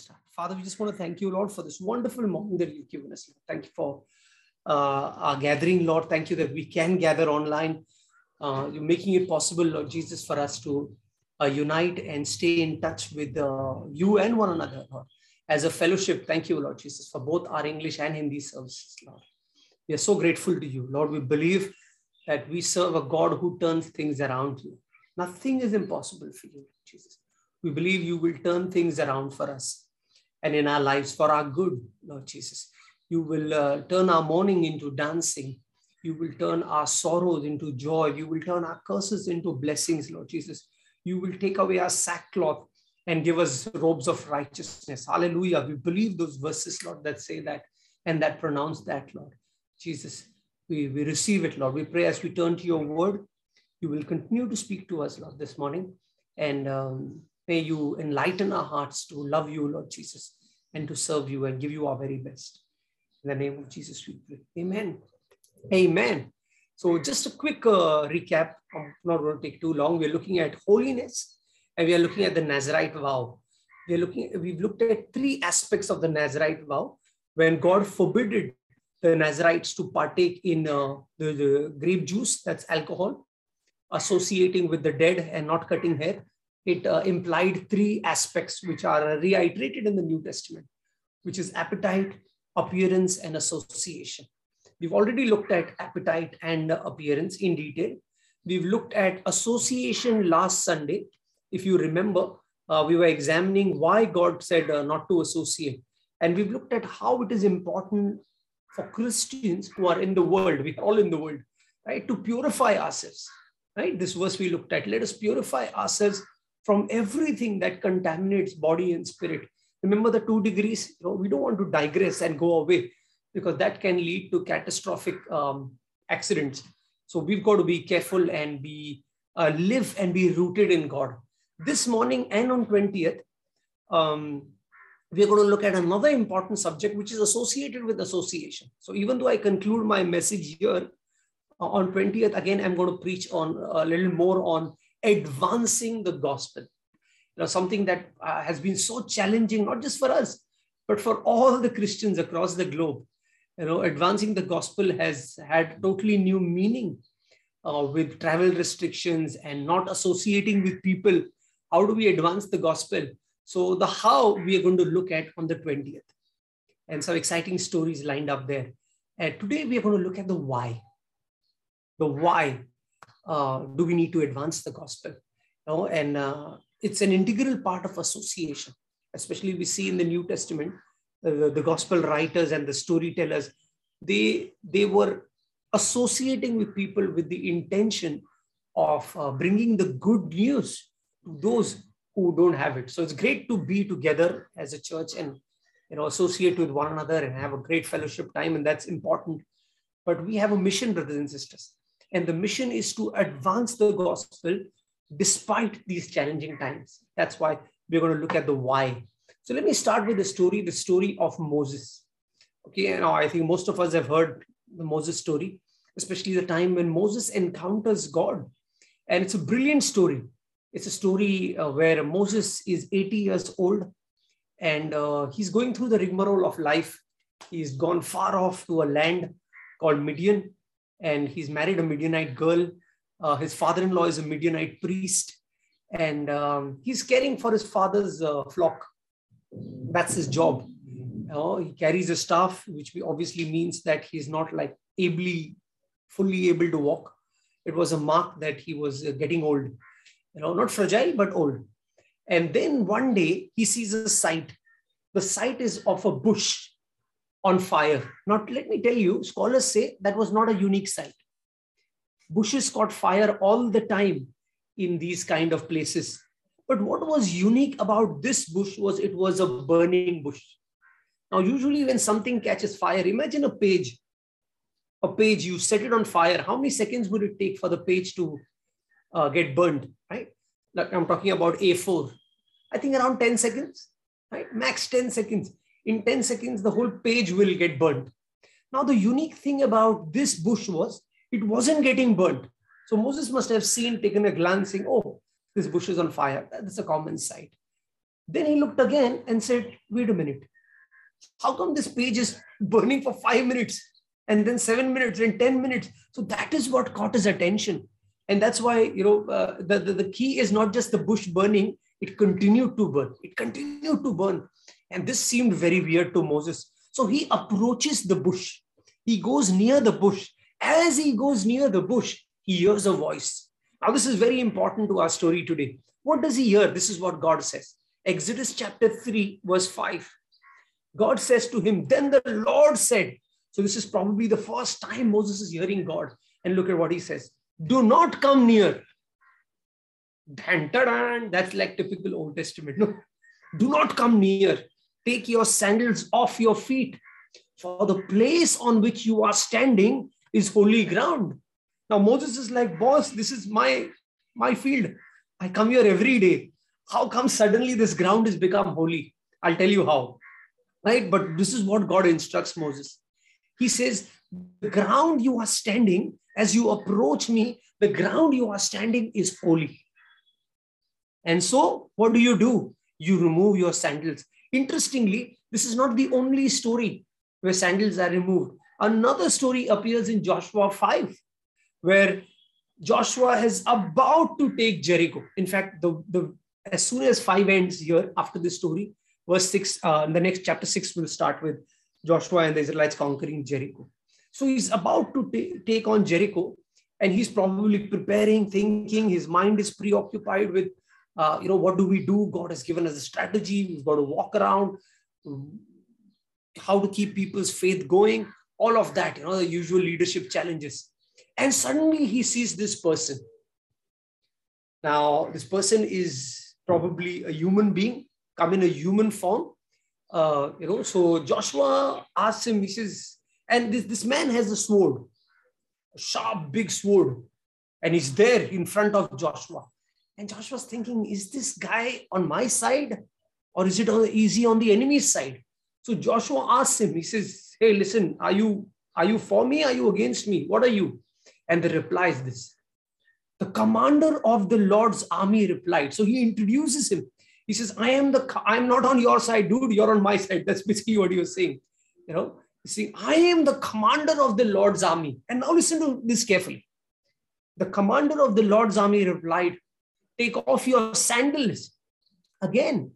start. Father, we just want to thank you, Lord, for this wonderful morning that you've given us. Thank you for uh, our gathering, Lord. Thank you that we can gather online. Uh, you're making it possible, Lord Jesus, for us to uh, unite and stay in touch with uh, you and one another, Lord. As a fellowship, thank you, Lord Jesus, for both our English and Hindi services, Lord. We are so grateful to you, Lord. We believe that we serve a God who turns things around you. Nothing is impossible for you, Jesus. We believe you will turn things around for us and in our lives for our good, Lord Jesus. You will uh, turn our mourning into dancing. You will turn our sorrows into joy. You will turn our curses into blessings, Lord Jesus. You will take away our sackcloth and give us robes of righteousness. Hallelujah. We believe those verses, Lord, that say that and that pronounce that, Lord. Jesus, we, we receive it, Lord. We pray as we turn to your word, you will continue to speak to us, Lord, this morning. And um, may you enlighten our hearts to love you, Lord Jesus, and to serve you and give you our very best. In the name of Jesus, we pray. Amen. Amen. So, just a quick uh, recap. I'm not going to take too long. We're looking at holiness and we are looking at the Nazarite vow. We're looking, we've looked at three aspects of the Nazarite vow. When God forbade the Nazarites to partake in uh, the, the grape juice, that's alcohol, associating with the dead and not cutting hair, it uh, implied three aspects which are reiterated in the New Testament, which is appetite, appearance, and association. We've already looked at appetite and appearance in detail. We've looked at association last Sunday. If you remember, uh, we were examining why God said uh, not to associate. And we've looked at how it is important for Christians who are in the world, we're all in the world, right, to purify ourselves. Right? This verse we looked at. Let us purify ourselves from everything that contaminates body and spirit. Remember the two degrees? You know, we don't want to digress and go away because that can lead to catastrophic um, accidents. So we've got to be careful and be uh, live and be rooted in God. This morning and on 20th, um, we're going to look at another important subject which is associated with association. So even though I conclude my message here uh, on 20th, again, I'm going to preach on a little more on advancing the gospel. You know, something that uh, has been so challenging, not just for us, but for all the Christians across the globe. You know, advancing the gospel has had totally new meaning uh, with travel restrictions and not associating with people. How do we advance the gospel? So the how we are going to look at on the 20th. And some exciting stories lined up there. And today we are going to look at the why. The why uh, do we need to advance the gospel? You know, and uh, it's an integral part of association. Especially we see in the New Testament, the, the gospel writers and the storytellers, they, they were associating with people with the intention of uh, bringing the good news to those who don't have it. So it's great to be together as a church and you know associate with one another and have a great fellowship time, and that's important. But we have a mission, brothers and sisters, and the mission is to advance the gospel despite these challenging times. That's why we're going to look at the why. So let me start with the story, the story of Moses. Okay, now I think most of us have heard the Moses story, especially the time when Moses encounters God. And it's a brilliant story. It's a story uh, where Moses is 80 years old and uh, he's going through the rigmarole of life. He's gone far off to a land called Midian and he's married a Midianite girl. Uh, his father in law is a Midianite priest and um, he's caring for his father's uh, flock. That's his job. he carries a staff, which obviously means that he's not like ably, fully able to walk. It was a mark that he was uh, getting old you know, not fragile, but old. And then one day he sees a sight. The sight is of a bush on fire. Not let me tell you, scholars say that was not a unique sight. Bushes caught fire all the time in these kind of places. But what was unique about this bush was it was a burning bush. Now, usually when something catches fire, imagine a page. A page, you set it on fire. How many seconds would it take for the page to uh, get burned, right? Like I'm talking about A4. I think around 10 seconds, right? Max 10 seconds. In 10 seconds, the whole page will get burned. Now, the unique thing about this bush was it wasn't getting burnt. So Moses must have seen, taken a glance, saying, oh, this bush is on fire. That's a common sight. Then he looked again and said, Wait a minute. How come this page is burning for five minutes and then seven minutes and 10 minutes? So that is what caught his attention. And that's why, you know, uh, the, the, the key is not just the bush burning, it continued to burn. It continued to burn. And this seemed very weird to Moses. So he approaches the bush. He goes near the bush. As he goes near the bush, he hears a voice. Now, this is very important to our story today. What does he hear? This is what God says. Exodus chapter 3, verse 5. God says to him, Then the Lord said, So this is probably the first time Moses is hearing God. And look at what he says Do not come near. That's like typical Old Testament. No, do not come near. Take your sandals off your feet, for the place on which you are standing is holy ground. Now Moses is like, boss, this is my my field. I come here every day. How come suddenly this ground has become holy? I'll tell you how. Right? But this is what God instructs Moses. He says, The ground you are standing, as you approach me, the ground you are standing is holy. And so, what do you do? You remove your sandals. Interestingly, this is not the only story where sandals are removed. Another story appears in Joshua 5, where Joshua is about to take Jericho. In fact, the, the as soon as 5 ends here after this story, verse 6, uh, the next chapter 6 will start with Joshua and the Israelites conquering Jericho. So he's about to t- take on Jericho, and he's probably preparing, thinking, his mind is preoccupied with uh, you know, what do we do? God has given us a strategy. We've got to walk around, how to keep people's faith going, all of that, you know, the usual leadership challenges. And suddenly he sees this person. Now, this person is probably a human being, come in a human form. Uh, you know, so Joshua asks him, he says, and this, this man has a sword, a sharp, big sword, and he's there in front of Joshua. And Joshua's thinking, is this guy on my side or is it easy on the enemy's side? So Joshua asks him, he says, Hey, listen, are you are you for me? Are you against me? What are you? And the reply is this. The commander of the Lord's army replied. So he introduces him. He says, I am the I'm not on your side, dude. You're on my side. That's basically what he was saying. You know, you see, I am the commander of the Lord's army. And now listen to this carefully. The commander of the Lord's army replied, Take off your sandals. Again,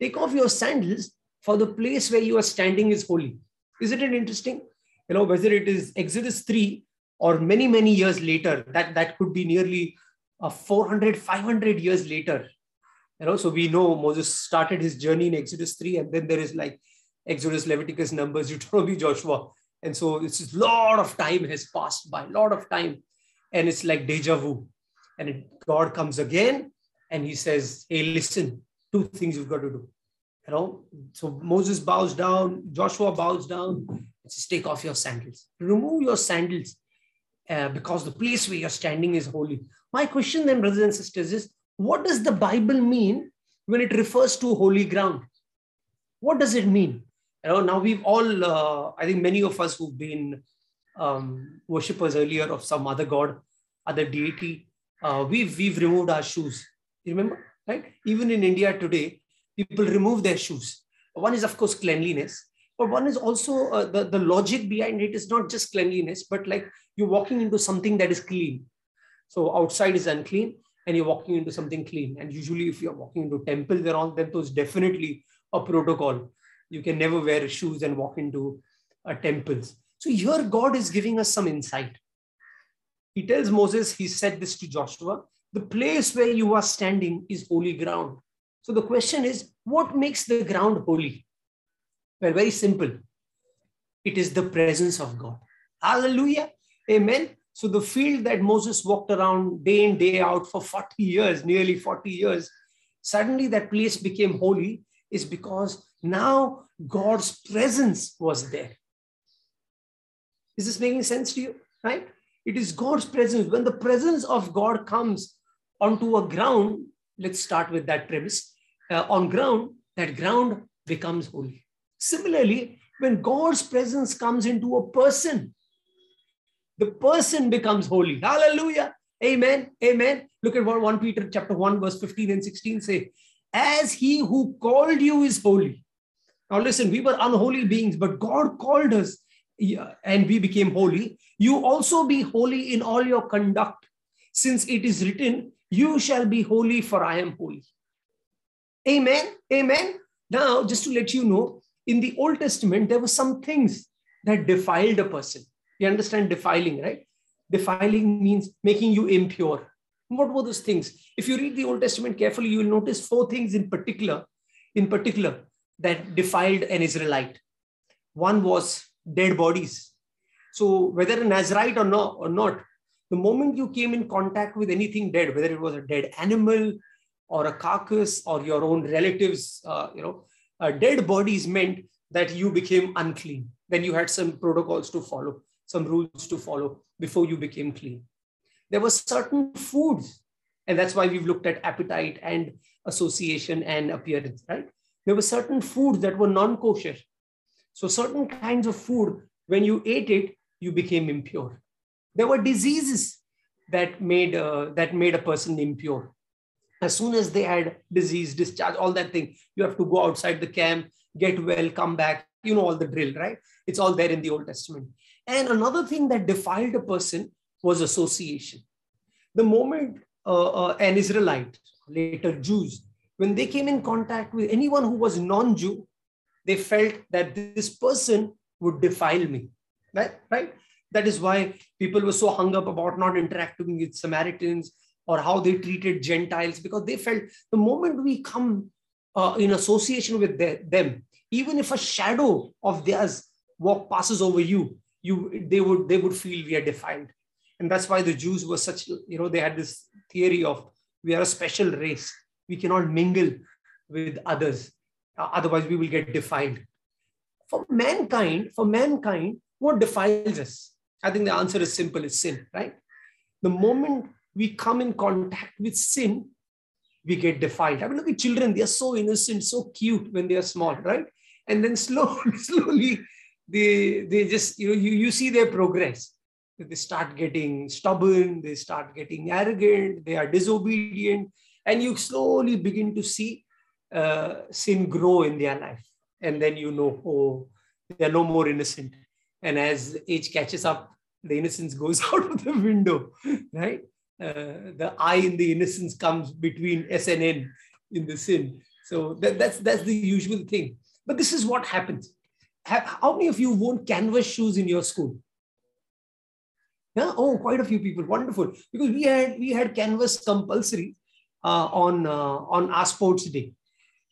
take off your sandals for the place where you are standing is holy. Isn't it interesting? You know, whether it is Exodus 3 or many, many years later, that, that could be nearly uh, 400, 500 years later. You know, so we know Moses started his journey in Exodus 3, and then there is like Exodus, Leviticus, Numbers, Deuteronomy, Joshua. And so it's a lot of time has passed by, a lot of time. And it's like deja vu. And it, God comes again and he says, Hey, listen, two things you've got to do. You know, so Moses bows down, Joshua bows down, and says, Take off your sandals, remove your sandals uh, because the place where you're standing is holy. My question then, brothers and sisters, is what does the Bible mean when it refers to holy ground? What does it mean? You know, now we've all, uh, I think many of us who've been um, worshippers earlier of some other god, other deity, uh, we've, we've removed our shoes. You remember, right? Even in India today, people remove their shoes. One is, of course, cleanliness, but one is also uh, the, the logic behind it is not just cleanliness, but like you're walking into something that is clean. So outside is unclean and you're walking into something clean. And usually if you're walking into temples and all, those definitely a protocol. You can never wear shoes and walk into uh, temples. So here God is giving us some insight. He tells Moses, he said this to Joshua, the place where you are standing is holy ground. So the question is, what makes the ground holy? Well, very simple. It is the presence of God. Hallelujah. Amen. So the field that Moses walked around day in, day out for 40 years, nearly 40 years, suddenly that place became holy is because now God's presence was there. Is this making sense to you? Right? It is God's presence. When the presence of God comes onto a ground, let's start with that premise. Uh, on ground, that ground becomes holy. Similarly, when God's presence comes into a person, the person becomes holy. Hallelujah. Amen. Amen. Look at what 1 Peter chapter 1, verse 15 and 16 say. as he who called you is holy. Now, listen, we were unholy beings, but God called us and we became holy. You also be holy in all your conduct, since it is written, You shall be holy, for I am holy. Amen. Amen. Now, just to let you know, in the Old Testament, there were some things that defiled a person. You understand defiling, right? Defiling means making you impure. What were those things? If you read the Old Testament carefully, you will notice four things in particular, in particular, that defiled an Israelite. One was dead bodies. So whether a Nazarite or not, or not, the moment you came in contact with anything dead, whether it was a dead animal or a carcass or your own relatives, uh, you know, uh, dead bodies meant that you became unclean. Then you had some protocols to follow, some rules to follow before you became clean. There were certain foods, and that's why we've looked at appetite and association and appearance, right? There were certain foods that were non-kosher. So certain kinds of food, when you ate it, you became impure. There were diseases that made uh, that made a person impure as soon as they had disease, discharge, all that thing, you have to go outside the camp, get well, come back. You know all the drill, right? It's all there in the Old Testament. And another thing that defiled a person was association. The moment uh, uh, an Israelite, later Jews, when they came in contact with anyone who was non-Jew, they felt that this person would defile me. Right? Right? That is why people were so hung up about not interacting with Samaritans, or how they treated Gentiles because they felt the moment we come uh, in association with them, even if a shadow of theirs walk passes over you, you they would they would feel we are defiled, and that's why the Jews were such you know they had this theory of we are a special race, we cannot mingle with others, uh, otherwise we will get defiled. For mankind, for mankind, what defiles us? I think the answer is simple: it's sin, right? The moment we come in contact with sin, we get defiled. I mean, look at children, they are so innocent, so cute when they are small, right? And then slowly, slowly, they, they just, you know, you, you see their progress. They start getting stubborn, they start getting arrogant, they are disobedient, and you slowly begin to see uh, sin grow in their life. And then you know, oh, they are no more innocent. And as age catches up, the innocence goes out of the window, right? Uh, the I in the innocence comes between S and N in the sin. So that, that's that's the usual thing. But this is what happens. How many of you worn canvas shoes in your school? Yeah, oh, quite a few people. Wonderful, because we had we had canvas compulsory uh, on uh, on our sports day.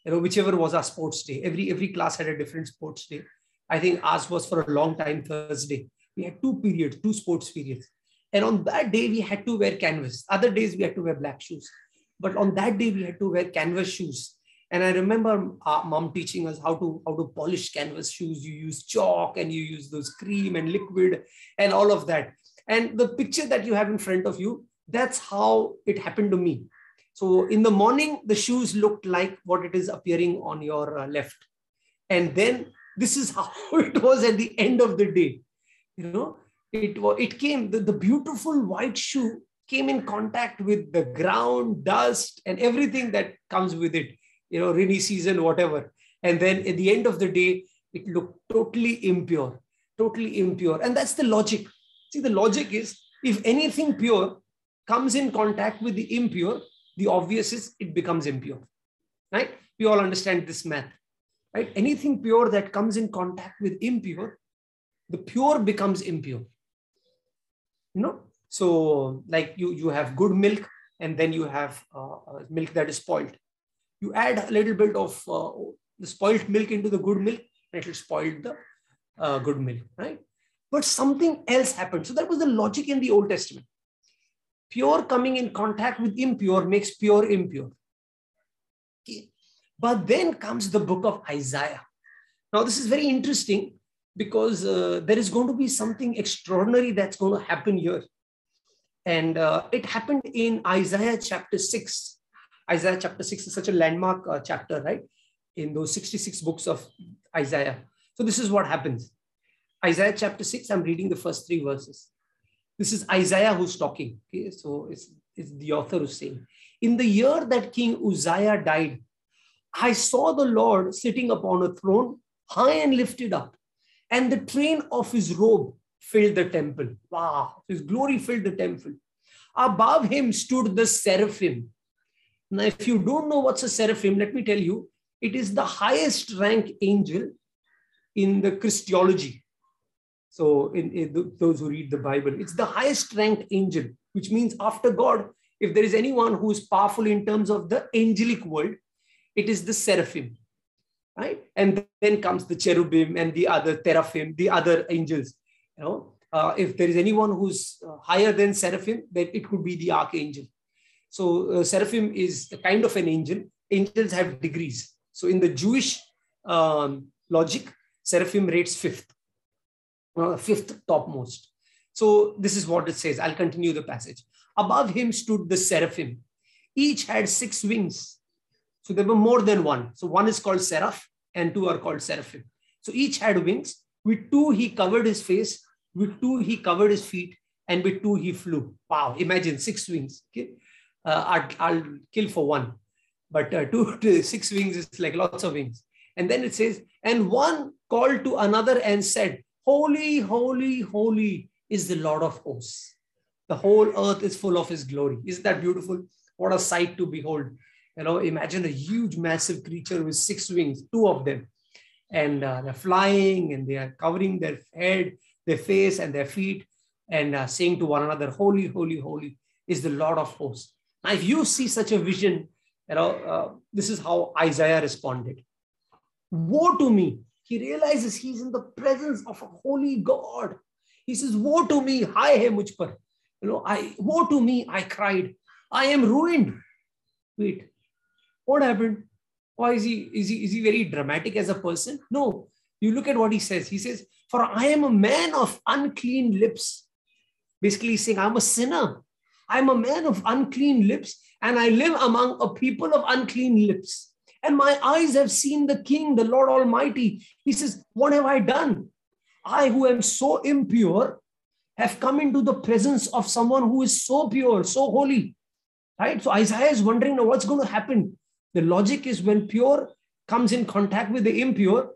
You know, whichever was our sports day. Every every class had a different sports day. I think ours was for a long time Thursday. We had two periods, two sports periods. And on that day, we had to wear canvas. Other days, we had to wear black shoes. But on that day, we had to wear canvas shoes. And I remember our mom teaching us how to, how to polish canvas shoes. You use chalk and you use those cream and liquid and all of that. And the picture that you have in front of you, that's how it happened to me. So in the morning, the shoes looked like what it is appearing on your uh, left. And then this is how it was at the end of the day. You know, it, it came, the, the beautiful white shoe came in contact with the ground, dust, and everything that comes with it, you know, rainy season, whatever. And then at the end of the day, it looked totally impure, totally impure. And that's the logic. See, the logic is if anything pure comes in contact with the impure, the obvious is it becomes impure, right? We all understand this math, right? Anything pure that comes in contact with impure, the pure becomes impure. You know? So like you you have good milk and then you have uh, uh, milk that is spoiled. You add a little bit of uh, the spoiled milk into the good milk and it will spoil the uh, good milk right? But something else happened so that was the logic in the old testament. Pure coming in contact with impure makes pure impure. Okay. But then comes the book of isaiah now this is very interesting because uh, there is going to be something extraordinary that's going to happen here. And uh, it happened in Isaiah chapter 6. Isaiah chapter 6 is such a landmark uh, chapter, right? In those 66 books of Isaiah. So this is what happens. Isaiah chapter 6, I'm reading the first three verses. This is Isaiah who's talking. Okay? So it's, it's the author who's saying, In the year that King Uzziah died, I saw the Lord sitting upon a throne, high and lifted up, and the train of his robe filled the temple. Wow, his glory filled the temple. Above him stood the seraphim. Now, if you don't know what's a seraphim, let me tell you, it is the highest rank angel in the Christology. So, in, in those who read the Bible, it's the highest ranked angel, which means after God, if there is anyone who is powerful in terms of the angelic world, it is the seraphim, right? And then comes the cherubim and the other teraphim, the other angels. You know, uh, if there is anyone who's uh, higher than seraphim, then it could be the archangel. So uh, seraphim is a kind of an angel. Angels have degrees. So in the Jewish um, logic, seraphim rates fifth, uh, fifth topmost. So this is what it says. I'll continue the passage. Above him stood the seraphim. Each had six wings. So there were more than one. So one is called seraph and two are called seraphim. So each had wings. With two, he covered his face. With two, he covered his feet. And with two, he flew. Wow. Imagine six wings. Okay. Uh, I'll, I'll kill for one. But uh, two to six wings is like lots of wings. And then it says, and one called to another and said, Holy, holy, holy is the Lord of hosts. The whole earth is full of his glory. Isn't that beautiful? What a sight to behold. You know, imagine a huge, massive creature with six wings, two of them. And uh, they're flying and they are covering their head, their face, and their feet, and uh, saying to one another, Holy, holy, holy is the Lord of hosts. Now, if you see such a vision, you know, uh, this is how Isaiah responded. Woe to me. He realizes he's in the presence of a holy God. He says, Woe to me, hi hai mujh par. You know, I woe to me, I cried. I am ruined. Wait, what happened? Why is he is he is he very dramatic as a person? No. You look at what he says. He says, For I am a man of unclean lips. Basically, saying, I'm a sinner. I'm a man of unclean lips, and I live among a people of unclean lips. And my eyes have seen the King, the Lord Almighty. He says, What have I done? I, who am so impure, have come into the presence of someone who is so pure, so holy. Right? So Isaiah is wondering now what's going to happen. The logic is when pure comes in contact with the impure,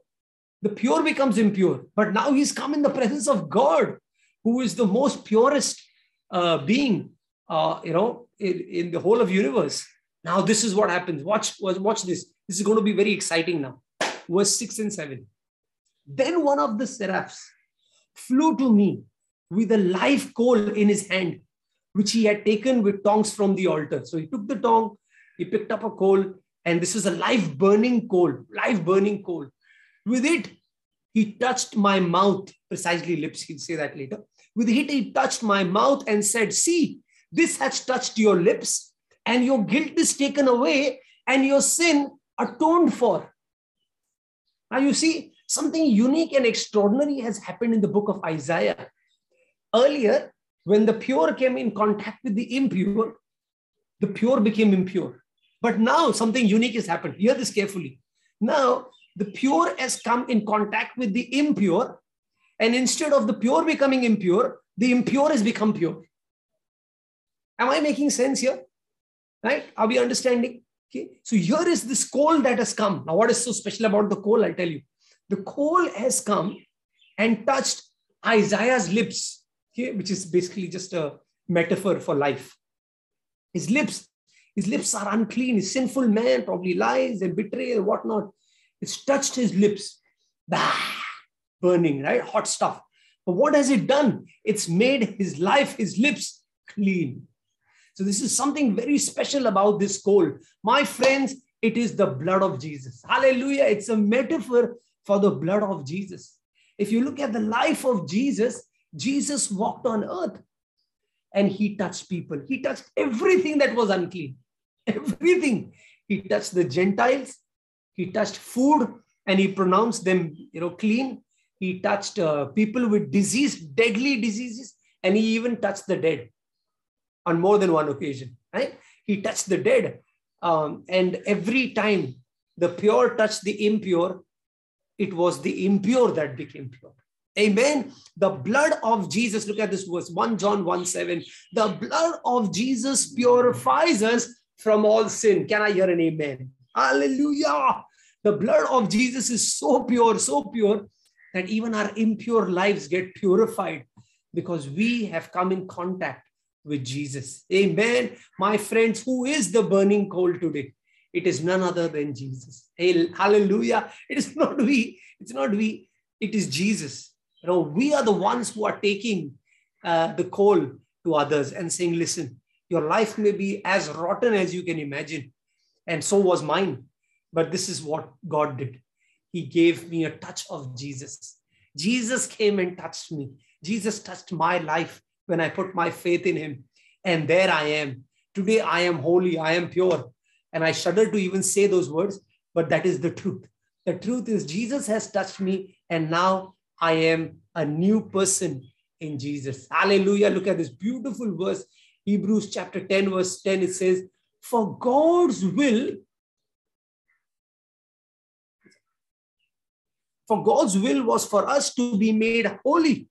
the pure becomes impure. But now he's come in the presence of God, who is the most purest uh, being, uh, you know, in, in the whole of universe. Now this is what happens. Watch, watch this. This is going to be very exciting now. Verse 6 and 7. Then one of the seraphs flew to me with a live coal in his hand, which he had taken with tongs from the altar. So he took the tong, he picked up a coal, and this is a live burning coal, live burning coal. With it, he touched my mouth, precisely lips, he'll say that later. With it, he touched my mouth and said, See, this has touched your lips, and your guilt is taken away, and your sin atoned for. Now, you see, something unique and extraordinary has happened in the book of Isaiah. Earlier, when the pure came in contact with the impure, the pure became impure. But now something unique has happened. Hear this carefully. Now, the pure has come in contact with the impure, and instead of the pure becoming impure, the impure has become pure. Am I making sense here? Right? Are we understanding? Okay. So here is this coal that has come. Now, what is so special about the coal? I'll tell you. The coal has come and touched Isaiah's lips okay, which is basically just a metaphor for life. His lips, his lips are unclean. He's sinful man, probably lies and betrayal, whatnot. It's touched his lips. Bah, burning, right? Hot stuff. But what has it done? It's made his life, his lips clean. So this is something very special about this coal. My friends, it is the blood of Jesus. Hallelujah. It's a metaphor for the blood of Jesus. If you look at the life of Jesus, Jesus walked on earth and he touched people. He touched everything that was unclean. Everything. He touched the Gentiles. He touched food and he pronounced them, you know, clean. He touched uh, people with disease, deadly diseases, and he even touched the dead on more than one occasion. Right? He touched the dead, um, and every time the pure touched the impure, it was the impure that became pure. Amen. The blood of Jesus, look at this verse 1 John 1 7. The blood of Jesus purifies us from all sin. Can I hear an amen? Hallelujah. The blood of Jesus is so pure, so pure that even our impure lives get purified because we have come in contact with Jesus. Amen. My friends, who is the burning coal today? It is none other than Jesus. Hallelujah. It is not we. It's not we. It is Jesus. You know, we are the ones who are taking uh, the coal to others and saying, listen, your life may be as rotten as you can imagine. And so was mine. But this is what God did. He gave me a touch of Jesus. Jesus came and touched me. Jesus touched my life when I put my faith in him. And there I am. Today I am holy, I am pure. And I shudder to even say those words, but that is the truth. The truth is, Jesus has touched me, and now I am a new person in Jesus. Hallelujah. Look at this beautiful verse, Hebrews chapter 10, verse 10. It says, For God's will, for God's will was for us to be made holy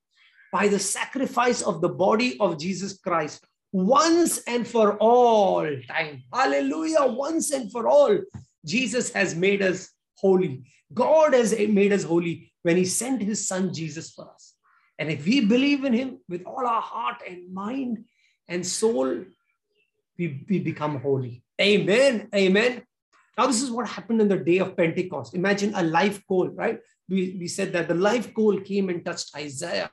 by the sacrifice of the body of Jesus Christ once and for all time. Hallelujah. Once and for all. Jesus has made us holy. God has made us holy when he sent his son Jesus for us. And if we believe in him with all our heart and mind and soul, we, we become holy. Amen. Amen. Now, this is what happened in the day of Pentecost. Imagine a live coal, right? We, we said that the live coal came and touched Isaiah.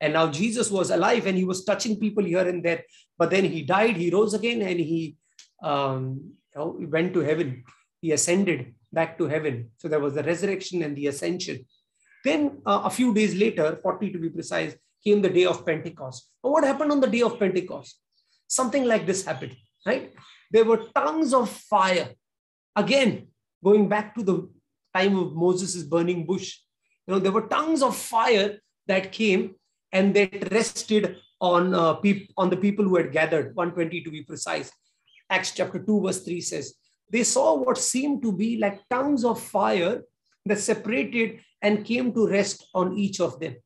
And now Jesus was alive and he was touching people here and there. But then he died, he rose again, and he um, you know, went to heaven. He ascended back to heaven. So there was the resurrection and the ascension. Then uh, a few days later, 40 to be precise, came the day of Pentecost. What happened on the day of Pentecost? Something like this happened, right? There were tongues of fire. Again, going back to the time of Moses' burning bush, you know, there were tongues of fire that came and they rested on uh, peop- on the people who had gathered 120 to be precise acts chapter 2 verse 3 says they saw what seemed to be like tongues of fire that separated and came to rest on each of them.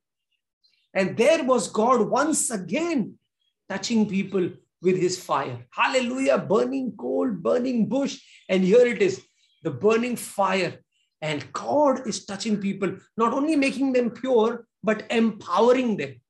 And there was God once again touching people with his fire. Hallelujah. Burning coal, burning bush. And here it is the burning fire. And God is touching people, not only making them pure, but empowering them.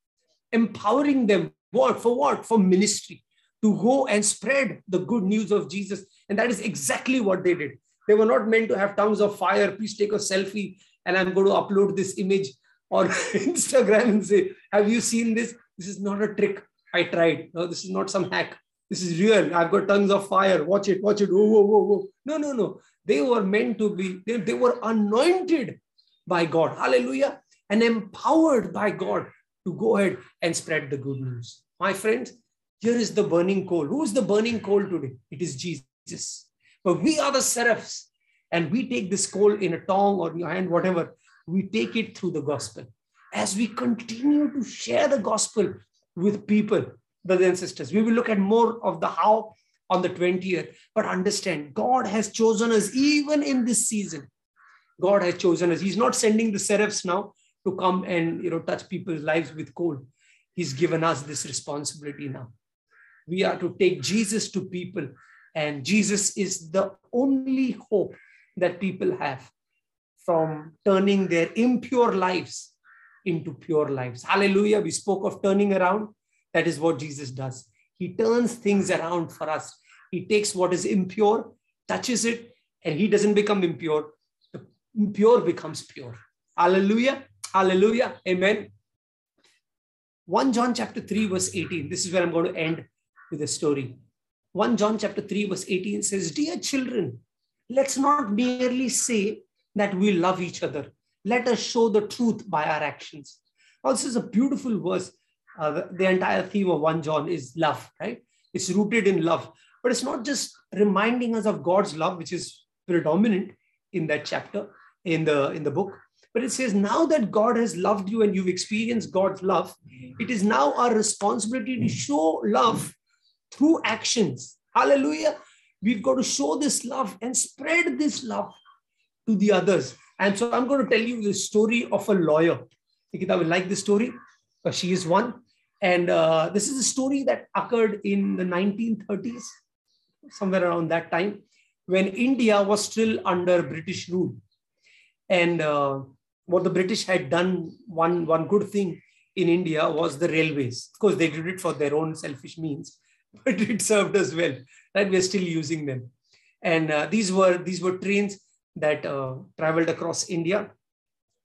Empowering them. What? For what? For ministry. To go and spread the good news of Jesus. And that is exactly what they did. They were not meant to have tongues of fire. Please take a selfie and I'm going to upload this image on Instagram and say, Have you seen this? This is not a trick. I tried. No, this is not some hack. This is real. I've got tongues of fire. Watch it, watch it. Whoa, whoa, whoa, whoa. No, no, no. They were meant to be, they, they were anointed by God. Hallelujah. And empowered by God to go ahead and spread the good news. My friends, here is the burning coal. Who is the burning coal today? It is Jesus. But we are the seraphs and we take this coal in a tongue or in your hand, whatever, we take it through the gospel. As we continue to share the gospel with people, brothers and sisters, we will look at more of the how on the 20th, but understand God has chosen us even in this season. God has chosen us. He's not sending the seraphs now to come and you know touch people's lives with cold. He's given us this responsibility now. We are to take Jesus to people, and Jesus is the only hope that people have from turning their impure lives into pure lives. Hallelujah. We spoke of turning around. That is what Jesus does. He turns things around for us. He takes what is impure, touches it, and he doesn't become impure. The impure becomes pure. Hallelujah. Hallelujah. Amen. 1 John chapter 3, verse 18. This is where I'm going to end with a story. 1 John chapter 3, verse 18 says, Dear children, let's not merely say that we love each other. Let us show the truth by our actions. This is a beautiful verse. Uh, the, the entire theme of 1 John is love, right? It's rooted in love. But it's not just reminding us of God's love, which is predominant in that chapter in the in the book but it says now that god has loved you and you've experienced god's love it is now our responsibility to show love through actions hallelujah We've got to show this love and spread this love to the others. And so I'm going to tell you the story of a lawyer. Nikita will like this story. Uh, she is one. And uh, this is a story that occurred in the 1930s, somewhere around that time. when India was still under British rule. And uh, what the British had done, one, one good thing in India was the railways. Of course, they did it for their own selfish means, but it served us well. Right? We're still using them. And uh, these were these were trains that uh, traveled across India.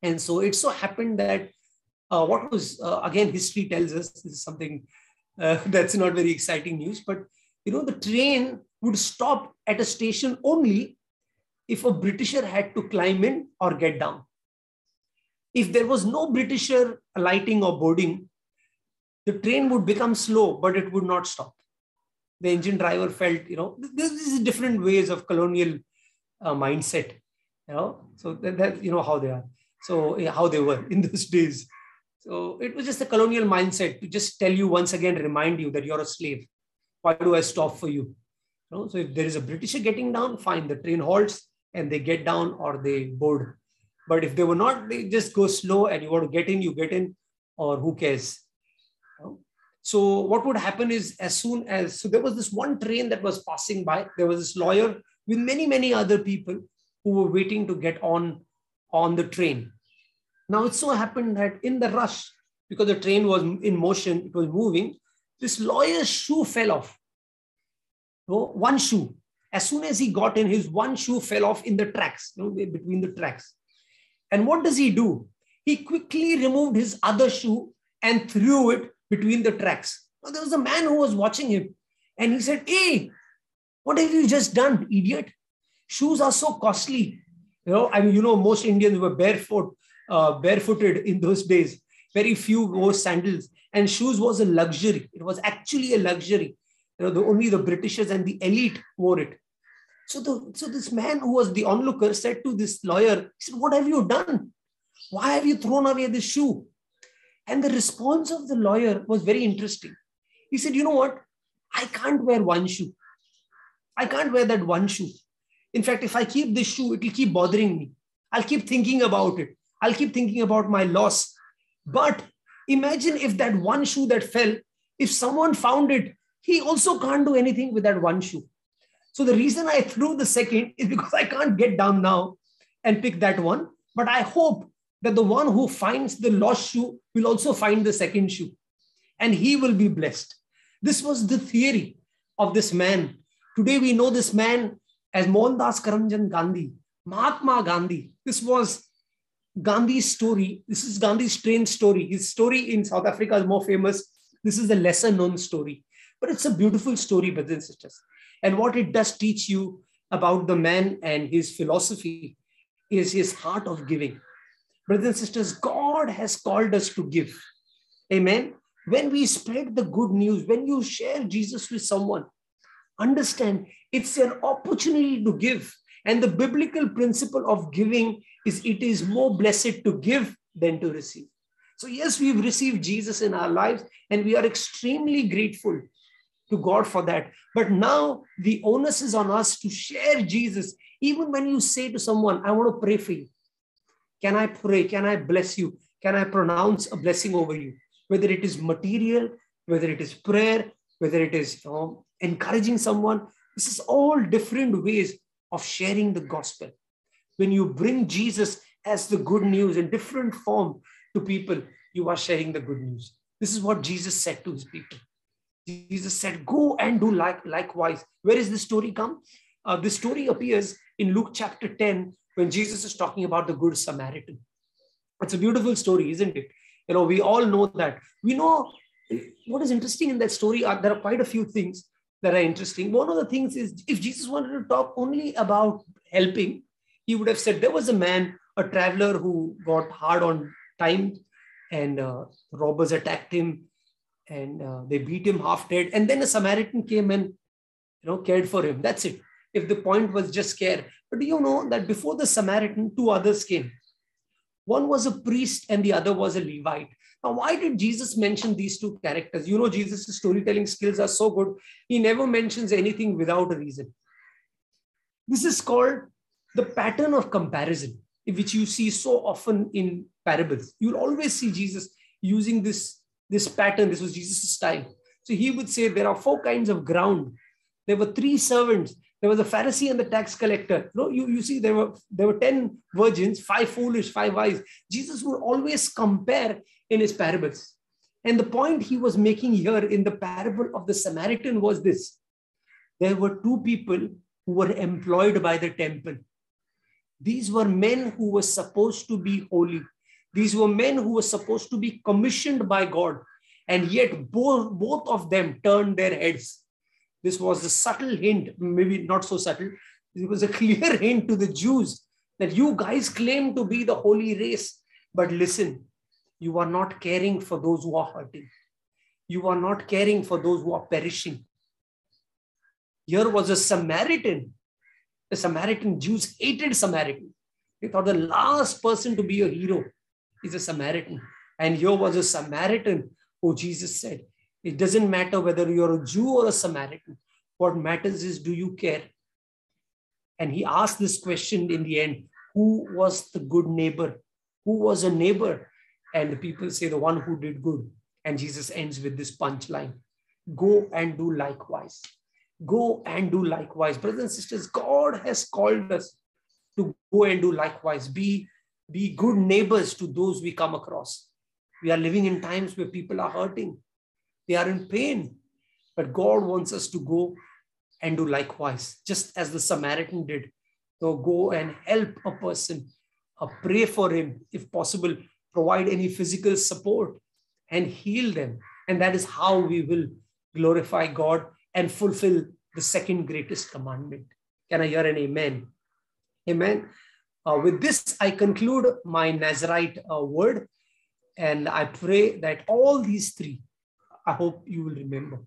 And so it so happened that uh, what was uh, again history tells us this is something uh, that's not very exciting news, but you know the train would stop at a station only if a Britisher had to climb in or get down. If there was no Britisher alighting or boarding, the train would become slow, but it would not stop. The engine driver felt, you know, this is different ways of colonial uh, mindset, you know. So that, that, you know how they are. So yeah, how they were in those days. So it was just a colonial mindset to just tell you once again, remind you that you're a slave. Why do I stop for you? you know, so if there is a Britisher getting down, fine, the train halts and they get down or they board. But if they were not, they just go slow and you want to get in, you get in, or who cares? So what would happen is as soon as, so there was this one train that was passing by, there was this lawyer with many, many other people who were waiting to get on, on the train. Now it so happened that in the rush, because the train was in motion, it was moving, this lawyer's shoe fell off. So one shoe. As soon as he got in, his one shoe fell off in the tracks, you know, between the tracks. And what does he do? He quickly removed his other shoe and threw it between the tracks. Now, there was a man who was watching him and he said, Hey, what have you just done, idiot? Shoes are so costly. You know, I mean, you know, most Indians were barefoot, uh, barefooted in those days. Very few wore sandals, and shoes was a luxury. It was actually a luxury. You know, the, only the Britishers and the elite wore it. So, the, so this man who was the onlooker said to this lawyer, he said, What have you done? Why have you thrown away the shoe? And the response of the lawyer was very interesting. He said, You know what? I can't wear one shoe. I can't wear that one shoe. In fact, if I keep this shoe, it will keep bothering me. I'll keep thinking about it. I'll keep thinking about my loss. But imagine if that one shoe that fell, if someone found it, he also can't do anything with that one shoe. So the reason I threw the second is because I can't get down now and pick that one. But I hope that the one who finds the lost shoe will also find the second shoe and he will be blessed. This was the theory of this man. Today we know this man as Mohandas Karamchand Gandhi, Mahatma Gandhi. This was Gandhi's story. This is Gandhi's train story. His story in South Africa is more famous. This is a lesser known story, but it's a beautiful story, brothers and sisters. And what it does teach you about the man and his philosophy is his heart of giving. Brothers and sisters, God has called us to give. Amen. When we spread the good news, when you share Jesus with someone, understand it's an opportunity to give. And the biblical principle of giving is it is more blessed to give than to receive. So, yes, we've received Jesus in our lives, and we are extremely grateful to God for that. But now the onus is on us to share Jesus. Even when you say to someone, I want to pray for you. Can I pray? Can I bless you? Can I pronounce a blessing over you? Whether it is material, whether it is prayer, whether it is you know, encouraging someone, this is all different ways of sharing the gospel. When you bring Jesus as the good news in different form to people, you are sharing the good news. This is what Jesus said to his people. Jesus said, Go and do like, likewise. Where is this story come? Uh, the story appears in Luke chapter 10 when Jesus is talking about the Good Samaritan. It's a beautiful story, isn't it? You know, we all know that. We know what is interesting in that story. Are, there are quite a few things that are interesting. One of the things is if Jesus wanted to talk only about helping, he would have said there was a man, a traveler who got hard on time and uh, robbers attacked him and uh, they beat him half dead. And then a Samaritan came and you know cared for him. That's it. If the point was just care. But do you know that before the Samaritan, two others came? One was a priest and the other was a Levite. Now, why did Jesus mention these two characters? You know, Jesus' storytelling skills are so good. He never mentions anything without a reason. This is called the pattern of comparison, which you see so often in parables. You'll always see Jesus using this, this pattern. This was Jesus' style. So he would say there are four kinds of ground. There were three servants There was a Pharisee and the tax collector. You, you, you see, there were there were 10 virgins, five foolish, five wise. Jesus would always compare in his parables. And the point he was making here in the parable of the Samaritan was this. There were two people who were employed by the temple. These were men who were supposed to be holy. These were men who were supposed to be commissioned by God. And yet both, both of them turned their heads. This was a subtle hint, maybe not so subtle. It was a clear hint to the Jews that you guys claim to be the holy race. But listen, you are not caring for those who are hurting. You are not caring for those who are perishing. Here was a Samaritan. The Samaritan Jews hated Samaritan. They thought the last person to be a hero is a Samaritan. And here was a Samaritan who Jesus said, It doesn't matter whether you're a Jew or a Samaritan. What matters is, do you care? And he asked this question in the end Who was the good neighbor? Who was a neighbor? And the people say, The one who did good. And Jesus ends with this punchline Go and do likewise. Go and do likewise. Brothers and sisters, God has called us to go and do likewise. Be, be good neighbors to those we come across. We are living in times where people are hurting, they are in pain. But God wants us to go and do likewise, just as the Samaritan did. So go and help a person, uh, pray for him, if possible, provide any physical support and heal them. And that is how we will glorify God and fulfill the second greatest commandment. Can I hear an amen? Amen. Uh, with this, I conclude my Nazarite uh, word. And I pray that all these three, I hope you will remember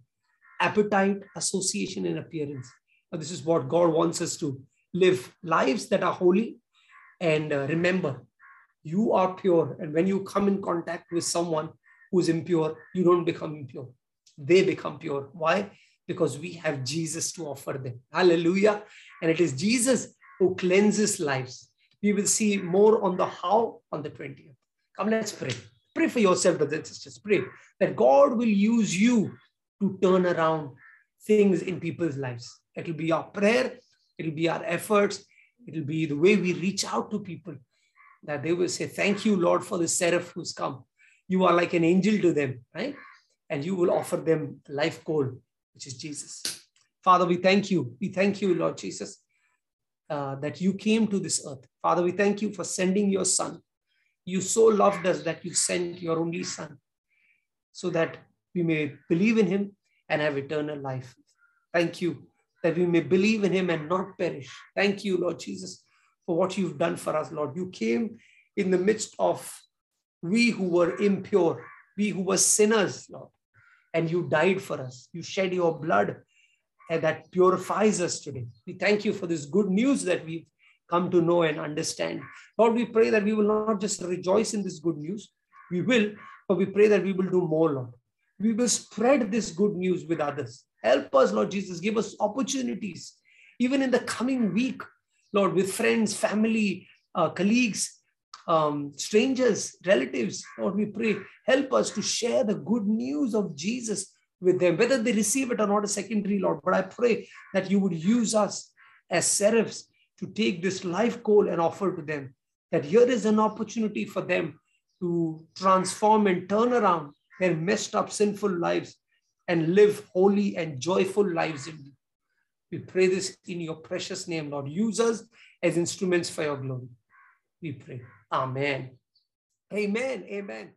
appetite, association, and appearance. This is what God wants us to live lives that are holy. And uh, remember, you are pure. And when you come in contact with someone who's impure, you don't become impure. They become pure. Why? Because we have Jesus to offer them. Hallelujah. And it is Jesus who cleanses lives. We will see more on the how on the 20th. Come, let's pray. Pray for yourself, brothers and sisters. Pray that God will use you to turn around things in people's lives. It'll be our prayer, it'll be our efforts, it'll be the way we reach out to people that they will say, Thank you, Lord, for the seraph who's come. You are like an angel to them, right? And you will offer them life goal, which is Jesus. Father, we thank you. We thank you, Lord Jesus, uh, that you came to this earth. Father, we thank you for sending your son. You so loved us that you sent your only son so that we may believe in him and have eternal life. Thank you that we may believe in him and not perish. Thank you, Lord Jesus, for what you've done for us, Lord. You came in the midst of we who were impure, we who were sinners, Lord, and you died for us. You shed your blood and that purifies us today. We thank you for this good news that we've come to know and understand. Lord, we pray that we will not just rejoice in this good news, we will, but we pray that we will do more, Lord. We will spread this good news with others. Help us, Lord Jesus. Give us opportunities, even in the coming week, Lord, with friends, family, uh, colleagues, um, strangers, relatives. Lord, we pray, help us to share the good news of Jesus with them, whether they receive it or not, a secondary, Lord. But I pray that you would use us as seraphs to take this life goal and offer to them. That here is an opportunity for them to transform and turn around their messed up, sinful lives and live holy and joyful lives in you. We pray this in your precious name, Lord. Use us as instruments for your glory. We pray. Amen. Amen. Amen.